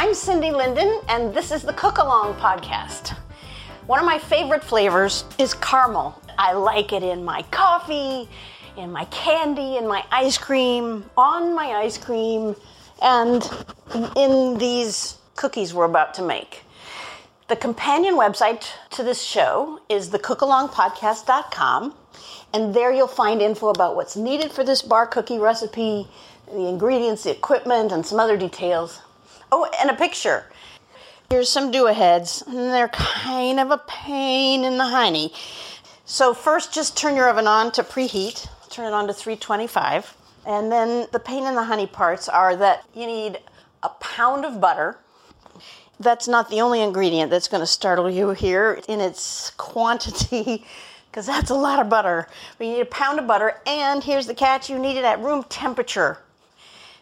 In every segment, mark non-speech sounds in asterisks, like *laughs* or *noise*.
I'm Cindy Linden, and this is the Cook Along podcast. One of my favorite flavors is caramel. I like it in my coffee, in my candy, in my ice cream, on my ice cream, and in these cookies we're about to make. The companion website to this show is thecookalongpodcast.com, and there you'll find info about what's needed for this bar cookie recipe, the ingredients, the equipment, and some other details. Oh, and a picture. Here's some do aheads, and they're kind of a pain in the hiney. So, first, just turn your oven on to preheat, turn it on to 325. And then the pain in the honey parts are that you need a pound of butter. That's not the only ingredient that's going to startle you here in its quantity, *laughs* because that's a lot of butter. But you need a pound of butter, and here's the catch you need it at room temperature.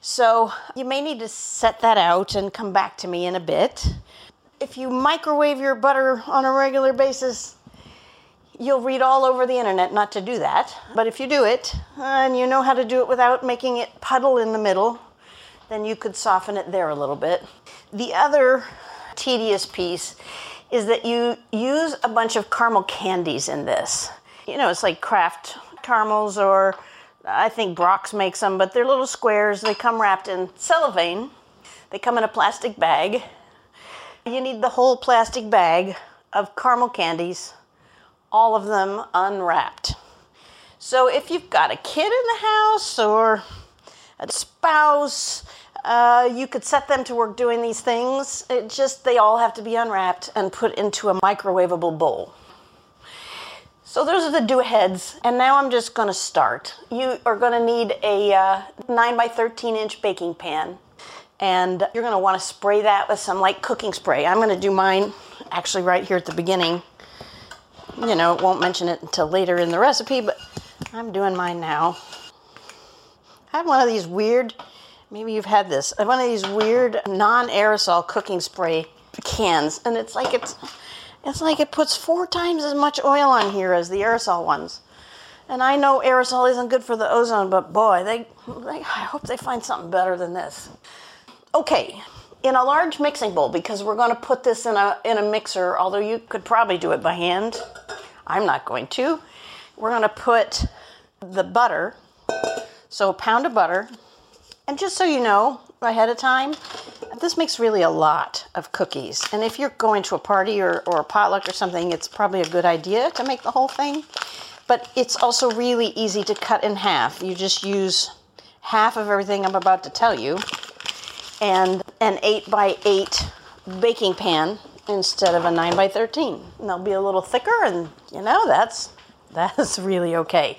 So you may need to set that out and come back to me in a bit. If you microwave your butter on a regular basis, you'll read all over the internet not to do that. But if you do it and you know how to do it without making it puddle in the middle, then you could soften it there a little bit. The other tedious piece is that you use a bunch of caramel candies in this. You know, it's like Kraft caramels or I think Brach's makes them, but they're little squares. They come wrapped in cellophane. They come in a plastic bag. You need the whole plastic bag of caramel candies, all of them unwrapped. So if you've got a kid in the house or a spouse, uh, you could set them to work doing these things. It just, they all have to be unwrapped and put into a microwavable bowl. So those are the do heads, and now I'm just going to start. You are going to need a uh, 9 by 13 inch baking pan, and you're going to want to spray that with some light cooking spray. I'm going to do mine actually right here at the beginning. You know, won't mention it until later in the recipe, but I'm doing mine now. I had one of these weird, maybe you've had this, I had one of these weird non aerosol cooking spray cans, and it's like it's it's like it puts four times as much oil on here as the aerosol ones. And I know aerosol isn't good for the ozone, but boy, they, they I hope they find something better than this. Okay, in a large mixing bowl because we're going to put this in a in a mixer, although you could probably do it by hand. I'm not going to. We're going to put the butter. So a pound of butter. And just so you know ahead of time, this makes really a lot of cookies. And if you're going to a party or, or a potluck or something, it's probably a good idea to make the whole thing. But it's also really easy to cut in half. You just use half of everything I'm about to tell you and an 8 by 8 baking pan instead of a 9 by 13. And they'll be a little thicker and you know that's *laughs* that's really okay.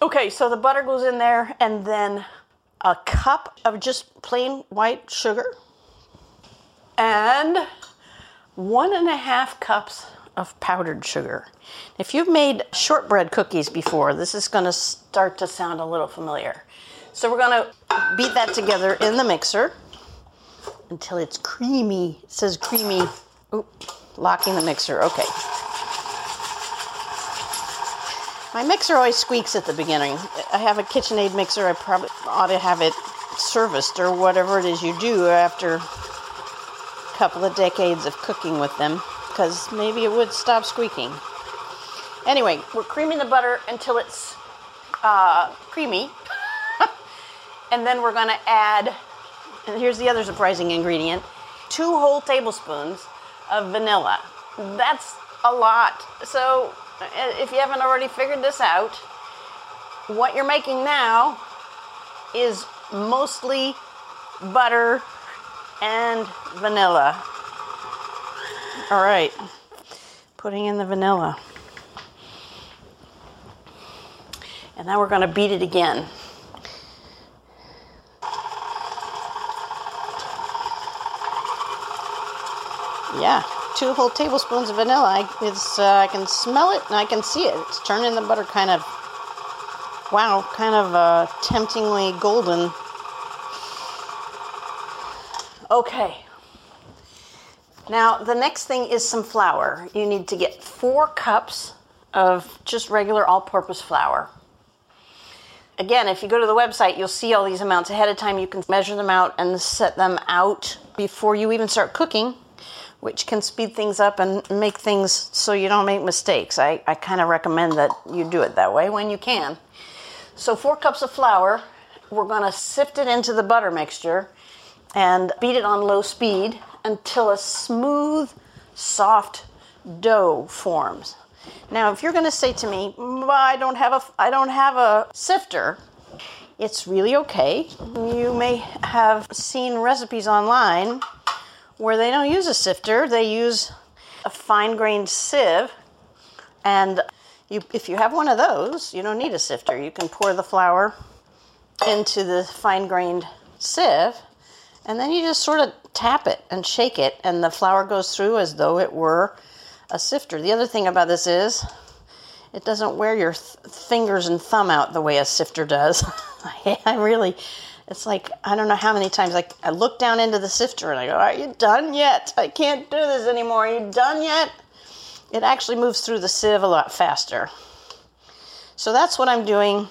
Okay, so the butter goes in there and then a cup of just plain white sugar and one and a half cups of powdered sugar. If you've made shortbread cookies before, this is going to start to sound a little familiar. So we're going to beat that together in the mixer until it's creamy. It says creamy. Oop, locking the mixer. Okay. My mixer always squeaks at the beginning. I have a KitchenAid mixer. I probably ought to have it serviced or whatever it is you do after a couple of decades of cooking with them because maybe it would stop squeaking. Anyway, we're creaming the butter until it's uh, creamy. *laughs* and then we're going to add, and here's the other surprising ingredient two whole tablespoons of vanilla. That's a lot. So Uh, if you haven't already figured this out, what you're making now is mostly butter and vanilla. All right, putting in the vanilla. And now we're going to beat it again. Yeah, two whole tablespoons of vanilla. I, it's, uh, I can smell it and I can see it. It's turning the butter kind of, wow, kind of uh, temptingly golden. Okay. Now, the next thing is some flour. You need to get four cups of just regular all purpose flour. Again, if you go to the website, you'll see all these amounts ahead of time. You can measure them out and set them out before you even start cooking which can speed things up and make things so you don't make mistakes. I, I kind of recommend that you do it that way when you can. So, four cups of flour, we're going to sift it into the butter mixture and beat it on low speed until a smooth, soft dough forms. Now, if you're going to say to me, mm, "I don't have a I don't have a sifter," it's really okay. You may have seen recipes online where they don't use a sifter, they use a fine grained sieve. And you, if you have one of those, you don't need a sifter. You can pour the flour into the fine grained sieve, and then you just sort of tap it and shake it, and the flour goes through as though it were a sifter. The other thing about this is it doesn't wear your th- fingers and thumb out the way a sifter does. *laughs* I really it's like I don't know how many times like I look down into the sifter and I go, "Are you done yet? I can't do this anymore. Are you done yet?" It actually moves through the sieve a lot faster. So that's what I'm doing.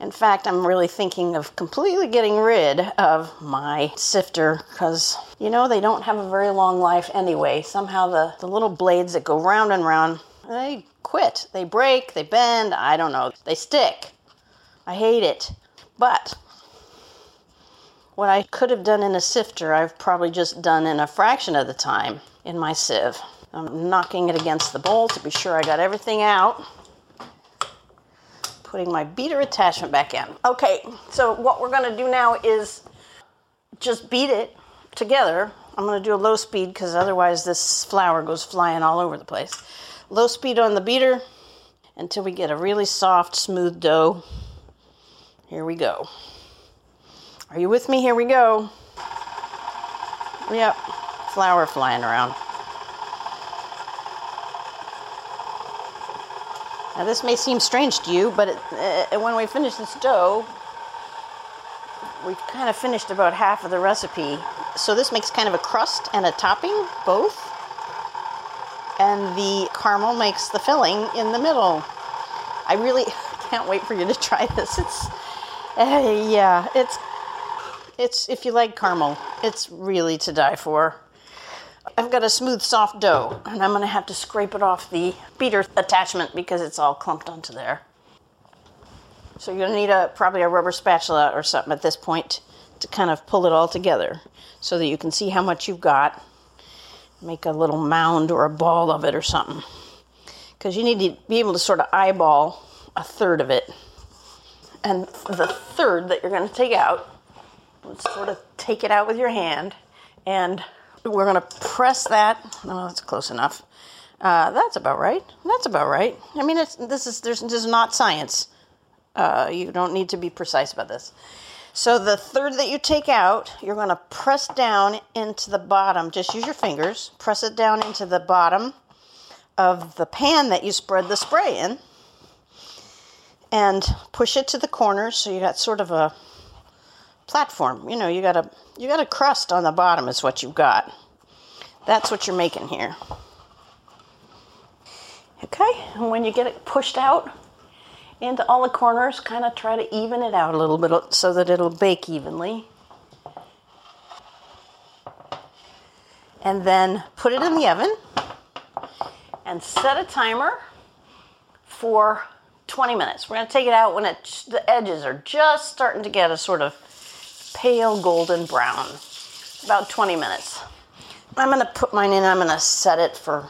In fact, I'm really thinking of completely getting rid of my sifter because, you know, they don't have a very long life anyway. Somehow the, the little blades that go round and round, they quit. They break, they bend, I don't know. They stick. I hate it. But what I could have done in a sifter, I've probably just done in a fraction of the time in my sieve. I'm knocking it against the bowl to be sure I got everything out. Putting my beater attachment back in. Okay, so what we're to do now is just beat it together. I'm to do a low speed because otherwise this flour goes flying all over the place. Low speed on the beater until we get a really soft, smooth dough. Here we go. Are you with me? Here we go. Yep, flour flying around. Now, this may seem strange to you, but it, uh, when we finish this dough, we've kind of finished about half of the recipe. So, this makes kind of a crust and a topping, both. And the caramel makes the filling in the middle. I really *laughs* can't wait for you to try this. It's, uh, yeah, it's it's if you like caramel, it's really to die for. I've got a smooth, soft dough, and I'm going to have to scrape it off the beater attachment because it's all clumped onto there. So you're going to need a probably a rubber spatula or something at this point to kind of pull it all together so that you can see how much you've got. Make a little mound or a ball of it or something. Because you need to be able to sort of eyeball a third of it. And the third that you're going to take out sort of take it out with your hand, and we're going to press that. Oh, that's close enough. Uh, that's about right. That's about right. I mean, this is there's this is not science. Uh, you don't need to be precise about this. So the third that you take out, you're going to press down into the bottom. Just use your fingers. Press it down into the bottom of the pan that you spread the spray in, and push it to the corners. So you got sort of a platform. You know, you got a you got a crust on the bottom is what you've got. That's what you're making here. Okay, and when you get it pushed out, into all the corners, kind of try to even it out a little bit so that it'll bake evenly. And then put it in the oven and set a timer for 20 minutes. We're going to take it out when it, the edges are just starting to get a sort of pale golden brown. About 20 minutes. I'm to put mine in. I'm to set it for,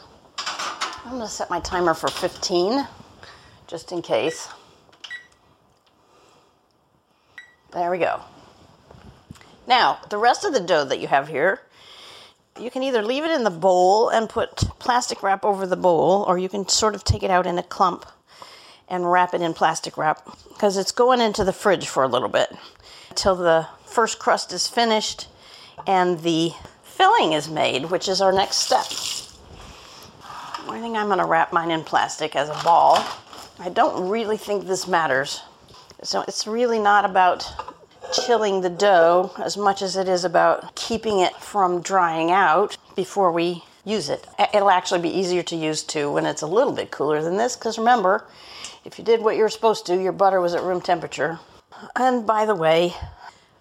I'm to set my timer for 15, just in case. There we go. Now, the rest of the dough that you have here, you can either leave it in the bowl and put plastic wrap over the bowl, or you can sort of take it out in a clump and wrap it in plastic wrap because it's going into the fridge for a little bit until the first crust is finished and the filling is made, which is our next step. I think I'm going to wrap mine in plastic as a ball. I don't really think this matters. So it's really not about chilling the dough as much as it is about keeping it from drying out before we use it. It'll actually be easier to use too when it's a little bit cooler than this because remember, if you did what you were supposed to, your butter was at room temperature. And by the way,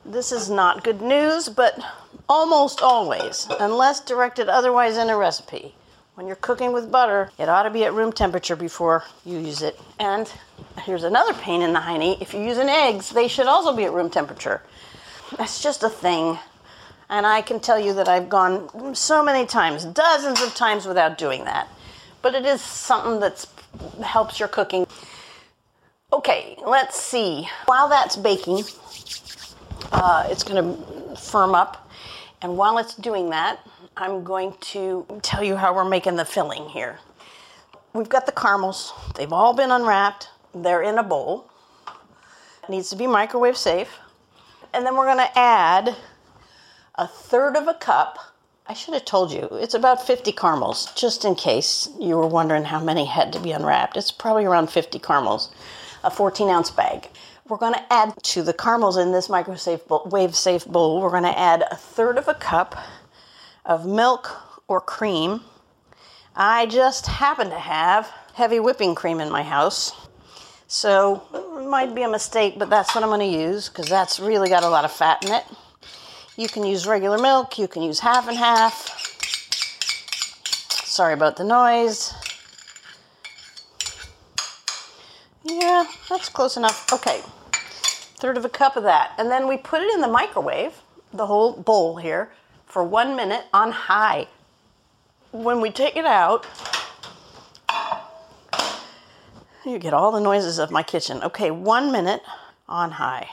this is not good news, but almost always, unless directed otherwise in a recipe, when you're cooking with butter, it ought to be at room temperature before you use it. And here's another pain in the hiney if you're using eggs, they should also be at room temperature. That's just a thing. And I can tell you that I've gone so many times, dozens of times without doing that. But it is something that helps your cooking. Okay, let's see. While that's baking, uh, it's going to firm up. And while it's doing that, I'm going to tell you how we're making the filling here. We've got the caramels. They've all been unwrapped. They're in a bowl. It needs to be microwave safe. And then we're going to add a third of a cup. I should have told you, it's about 50 caramels, just in case you were wondering how many had to be unwrapped. It's probably around 50 caramels, a 14 ounce bag. We're going to add to the caramels in this microwave bowl, wave safe bowl, we're going to add a third of a cup of milk or cream. I just happen to have heavy whipping cream in my house. So it might be a mistake, but that's what I'm going to use because that's really got a lot of fat in it. You can use regular milk, you can use half and half. Sorry about the noise. Yeah, that's close enough. Okay, third of a cup of that. And then we put it in the microwave, the whole bowl here, for one minute on high. When we take it out, you get all the noises of my kitchen. Okay, one minute on high.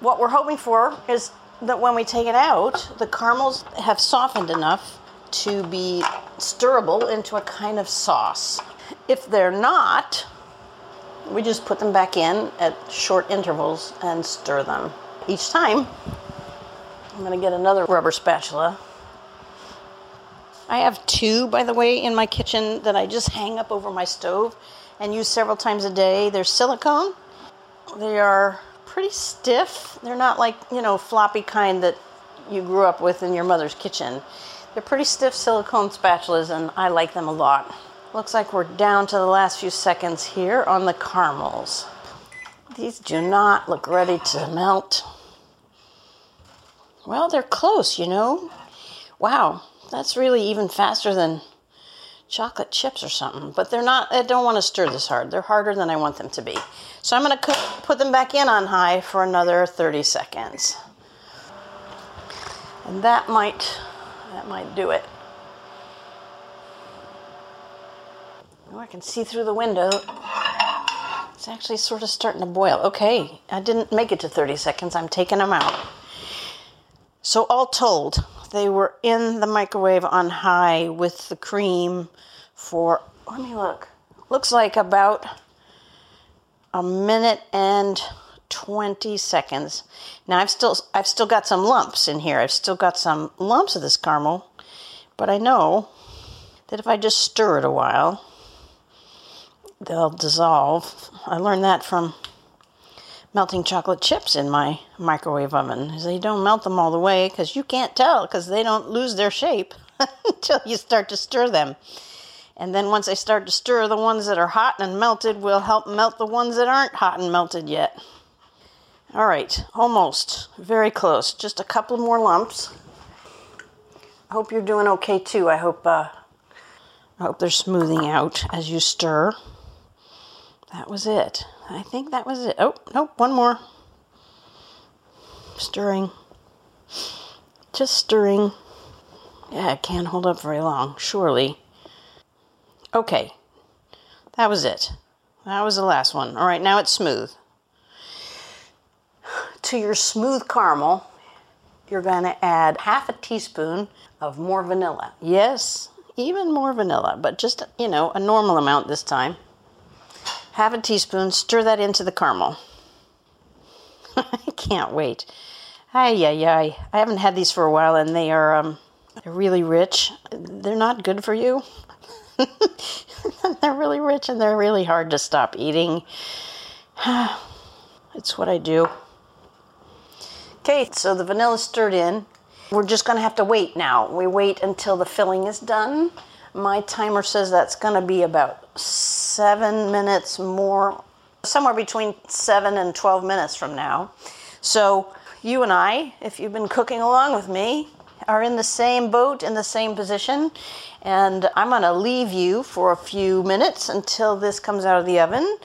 What we're hoping for is that when we take it out, the caramels have softened enough to be stirrable into a kind of sauce. If they're not, we just put them back in at short intervals and stir them. Each time, I'm going to get another rubber spatula. I have two, by the way, in my kitchen that I just hang up over my stove and use several times a day. They're silicone. They are pretty stiff. They're not like, you know, floppy kind that you grew up with in your mother's kitchen. They're pretty stiff silicone spatulas and I like them a lot. Looks like we're down to the last few seconds here on the caramels. These do not look ready to melt. Well, they're close, you know. Wow, that's really even faster than chocolate chips or something. But they're not, I don't want to stir this hard. They're harder than I want them to be. So I'm going to put them back in on high for another 30 seconds. And that might, that might do it. Oh, I can see through the window. It's actually sort of starting to boil. Okay, I didn't make it to 30 seconds. I'm taking them out. So, all told, they were in the microwave on high with the cream for, let me look, looks like about a minute and 20 seconds. Now I've still I've still got some lumps in here. I've still got some lumps of this caramel, but I know that if I just stir it a while, they'll dissolve. I learned that from melting chocolate chips in my microwave oven. They don't melt them all the way because you can't tell because they don't lose their shape *laughs* until you start to stir them. And then once I start to stir, the ones that are hot and melted will help melt the ones that aren't hot and melted yet. All right, almost. Very close. Just a couple more lumps. I hope you're doing okay too. I hope uh, I hope they're smoothing out as you stir. That was it. I think that was it. Oh, nope, one more. Stirring. Just stirring. Yeah, it can't hold up very long, surely. Okay, that was it. That was the last one. All right, now it's smooth. To your smooth caramel, you're going to add half a teaspoon of more vanilla. Yes, even more vanilla, but just, you know, a normal amount this time. Half a teaspoon, stir that into the caramel. *laughs* I can't wait. Ay, ay, ay. I haven't had these for a while and they are um, really rich. They're not good for you. *laughs* they're really rich and they're really hard to stop eating. *sighs* it's what I do. Okay, so the vanilla stirred in. We're just to have to wait now. We wait until the filling is done. My timer says that's going to be about seven minutes more, somewhere between seven and 12 minutes from now. So, you and I, if you've been cooking along with me, are in the same boat, in the same position. And I'm going to leave you for a few minutes until this comes out of the oven.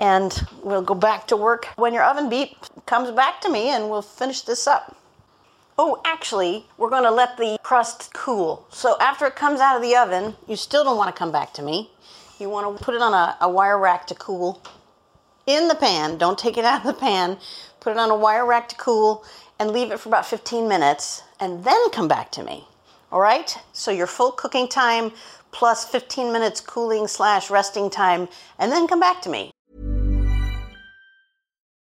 And we'll go back to work when your oven beep comes back to me and we'll finish this up. Oh, actually, we're going to let the crust cool. So after it comes out of the oven, you still don't want to come back to me. You want to put it on a, a wire rack to cool in the pan. Don't take it out of the pan. Put it on a wire rack to cool and leave it for about 15 minutes and then come back to me. All right? So your full cooking time plus 15 minutes cooling slash resting time and then come back to me.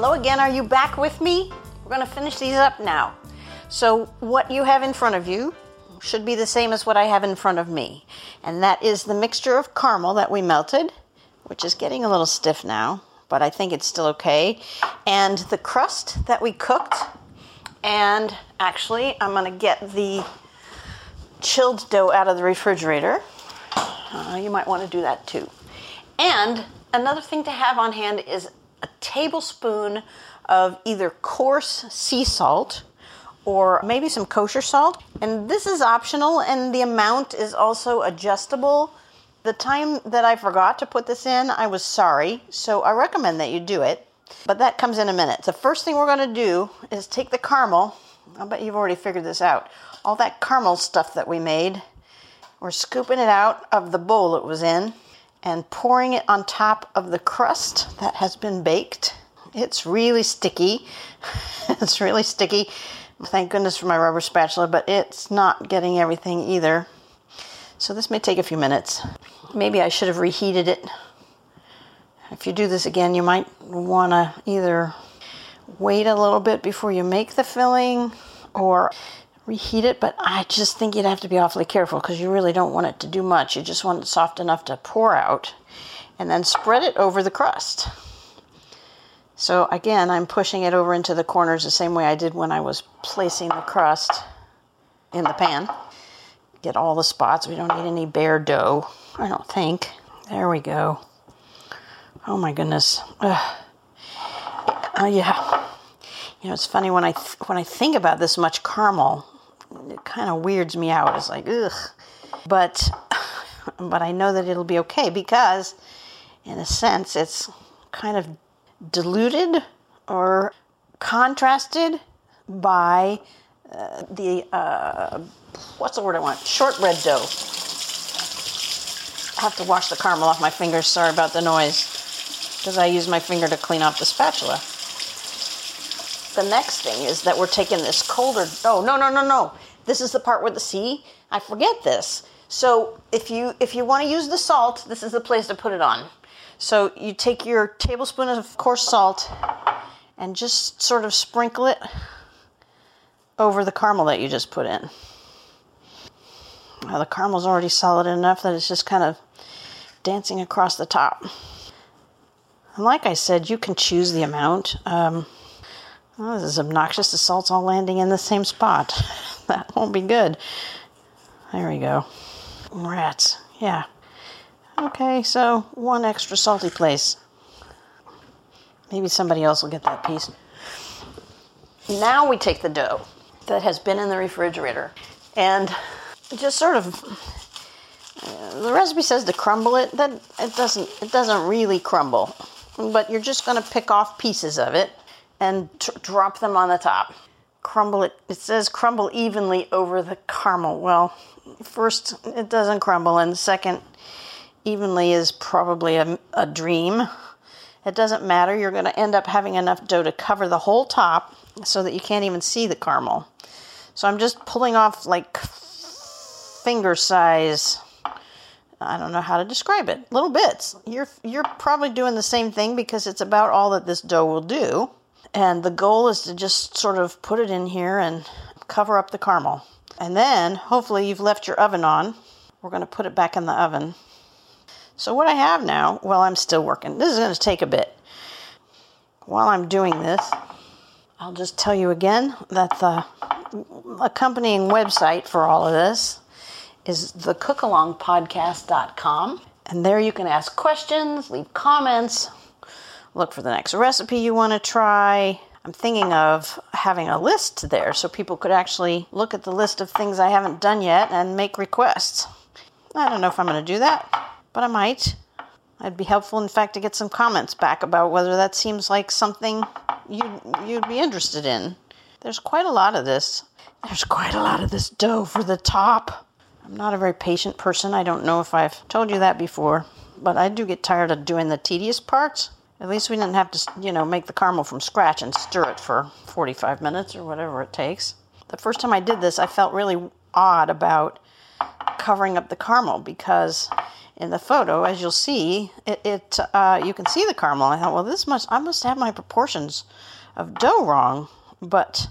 Hello again. Are you back with me? We're to finish these up now. So, what you have in front of you should be the same as what I have in front of me. And that is the mixture of caramel that we melted, which is getting a little stiff now, but I think it's still okay. And the crust that we cooked. And actually, I'm going to get the chilled dough out of the refrigerator. Uh, you might want to do that too. And another thing to have on hand is a tablespoon of either coarse sea salt or maybe some kosher salt. And this is optional, and the amount is also adjustable. The time that I forgot to put this in, I was sorry, so I recommend that you do it. But that comes in a minute. The first thing we're going to do is take the caramel. I bet you've already figured this out. All that caramel stuff that we made, we're scooping it out of the bowl it was in and pouring it on top of the crust that has been baked. It's really sticky. *laughs* it's really sticky. Thank goodness for my rubber spatula, but it's not getting everything either. So this may take a few minutes. Maybe I should have reheated it. If you do this again, you might want to either wait a little bit before you make the filling or reheat it, but I just think you'd have to be awfully careful because you really don't want it to do much. You just want it soft enough to pour out and then spread it over the crust. So again, I'm pushing it over into the corners the same way I did when I was placing the crust in the pan. Get all the spots. We don't need any bare dough, I don't think. There we go. Oh my goodness. Uh, yeah. You know, it's funny when I th- when I think about this much caramel, it kind of weirds me out. It's like ugh, but *sighs* but I know that it'll be okay because, in a sense, it's kind of diluted or contrasted by uh, the uh, what's the word I want? Shortbread dough. I have to wash the caramel off my fingers. Sorry about the noise because I use my finger to clean off the spatula. The next thing is that we're taking this colder. Oh no no no no! This is the part where the C. I forget this. So if you if you want to use the salt, this is the place to put it on. So you take your tablespoon of coarse salt and just sort of sprinkle it over the caramel that you just put in. Now the caramel's already solid enough that it's just kind of dancing across the top. And like I said, you can choose the amount. Um, this is obnoxious. The salt's all landing in the same spot. *laughs* that won't be good. There we go. Rats. Yeah. Okay, so one extra salty place. Maybe somebody else will get that piece. Now we take the dough that has been in the refrigerator and just sort of uh, the recipe says to crumble it that it doesn't it doesn't really crumble but you're just going to pick off pieces of it and drop them on the top crumble it it says crumble evenly over the caramel well first it doesn't crumble and second evenly is probably a, a dream it doesn't matter you're going to end up having enough dough to cover the whole top so that you can't even see the caramel so i'm just pulling off like finger size I don't know how to describe it. Little bits. You're you're probably doing the same thing because it's about all that this dough will do. And the goal is to just sort of put it in here and cover up the caramel. And then hopefully you've left your oven on. We're going to put it back in the oven. So what I have now, well I'm still working. This is going to take a bit. While I'm doing this, I'll just tell you again that the accompanying website for all of this is thecookalongpodcast.com. And there you can ask questions, leave comments, look for the next recipe you want to try. I'm thinking of having a list there so people could actually look at the list of things I haven't done yet and make requests. I don't know if I'm going to do that, but I might. It'd be helpful, in fact, to get some comments back about whether that seems like something you'd, you'd be interested in. There's quite a lot of this. There's quite a lot of this dough for the top. I'm not a very patient person. I don't know if I've told you that before, but I do get tired of doing the tedious parts. At least we didn't have to, you know, make the caramel from scratch and stir it for 45 minutes or whatever it takes. The first time I did this, I felt really odd about covering up the caramel because in the photo, as you'll see, it, it uh, you can see the caramel. I thought, well, this must I must have my proportions of dough wrong, but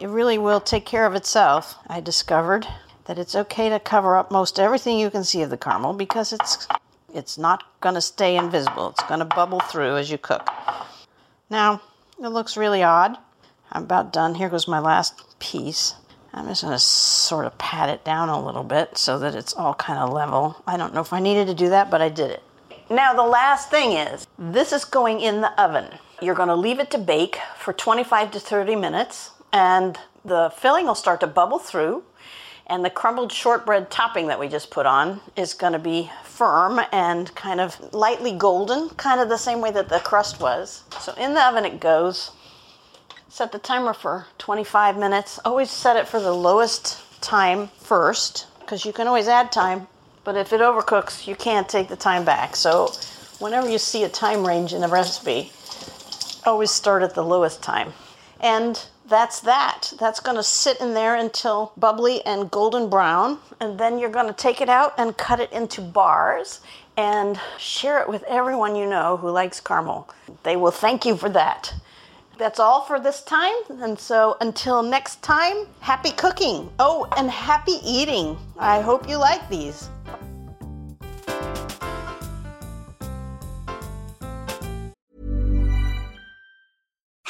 it really will take care of itself. I discovered that it's okay to cover up most everything you can see of the caramel because it's it's not going to stay invisible. It's going to bubble through as you cook. Now, it looks really odd. I'm about done. Here goes my last piece. I'm just going to sort of pat it down a little bit so that it's all kind of level. I don't know if I needed to do that, but I did it. Now, the last thing is this is going in the oven. You're going to leave it to bake for 25 to 30 minutes, and the filling will start to bubble through And the crumbled shortbread topping that we just put on is going to be firm and kind of lightly golden, kind of the same way that the crust was. So in the oven it goes. Set the timer for 25 minutes. Always set it for the lowest time first because you can always add time, but if it overcooks, you can't take the time back. So whenever you see a time range in a recipe, always start at the lowest time. And that's that. That's going to sit in there until bubbly and golden brown. And then you're going to take it out and cut it into bars and share it with everyone you know who likes caramel. They will thank you for that. That's all for this time. And so until next time, happy cooking. Oh, and happy eating. I hope you like these.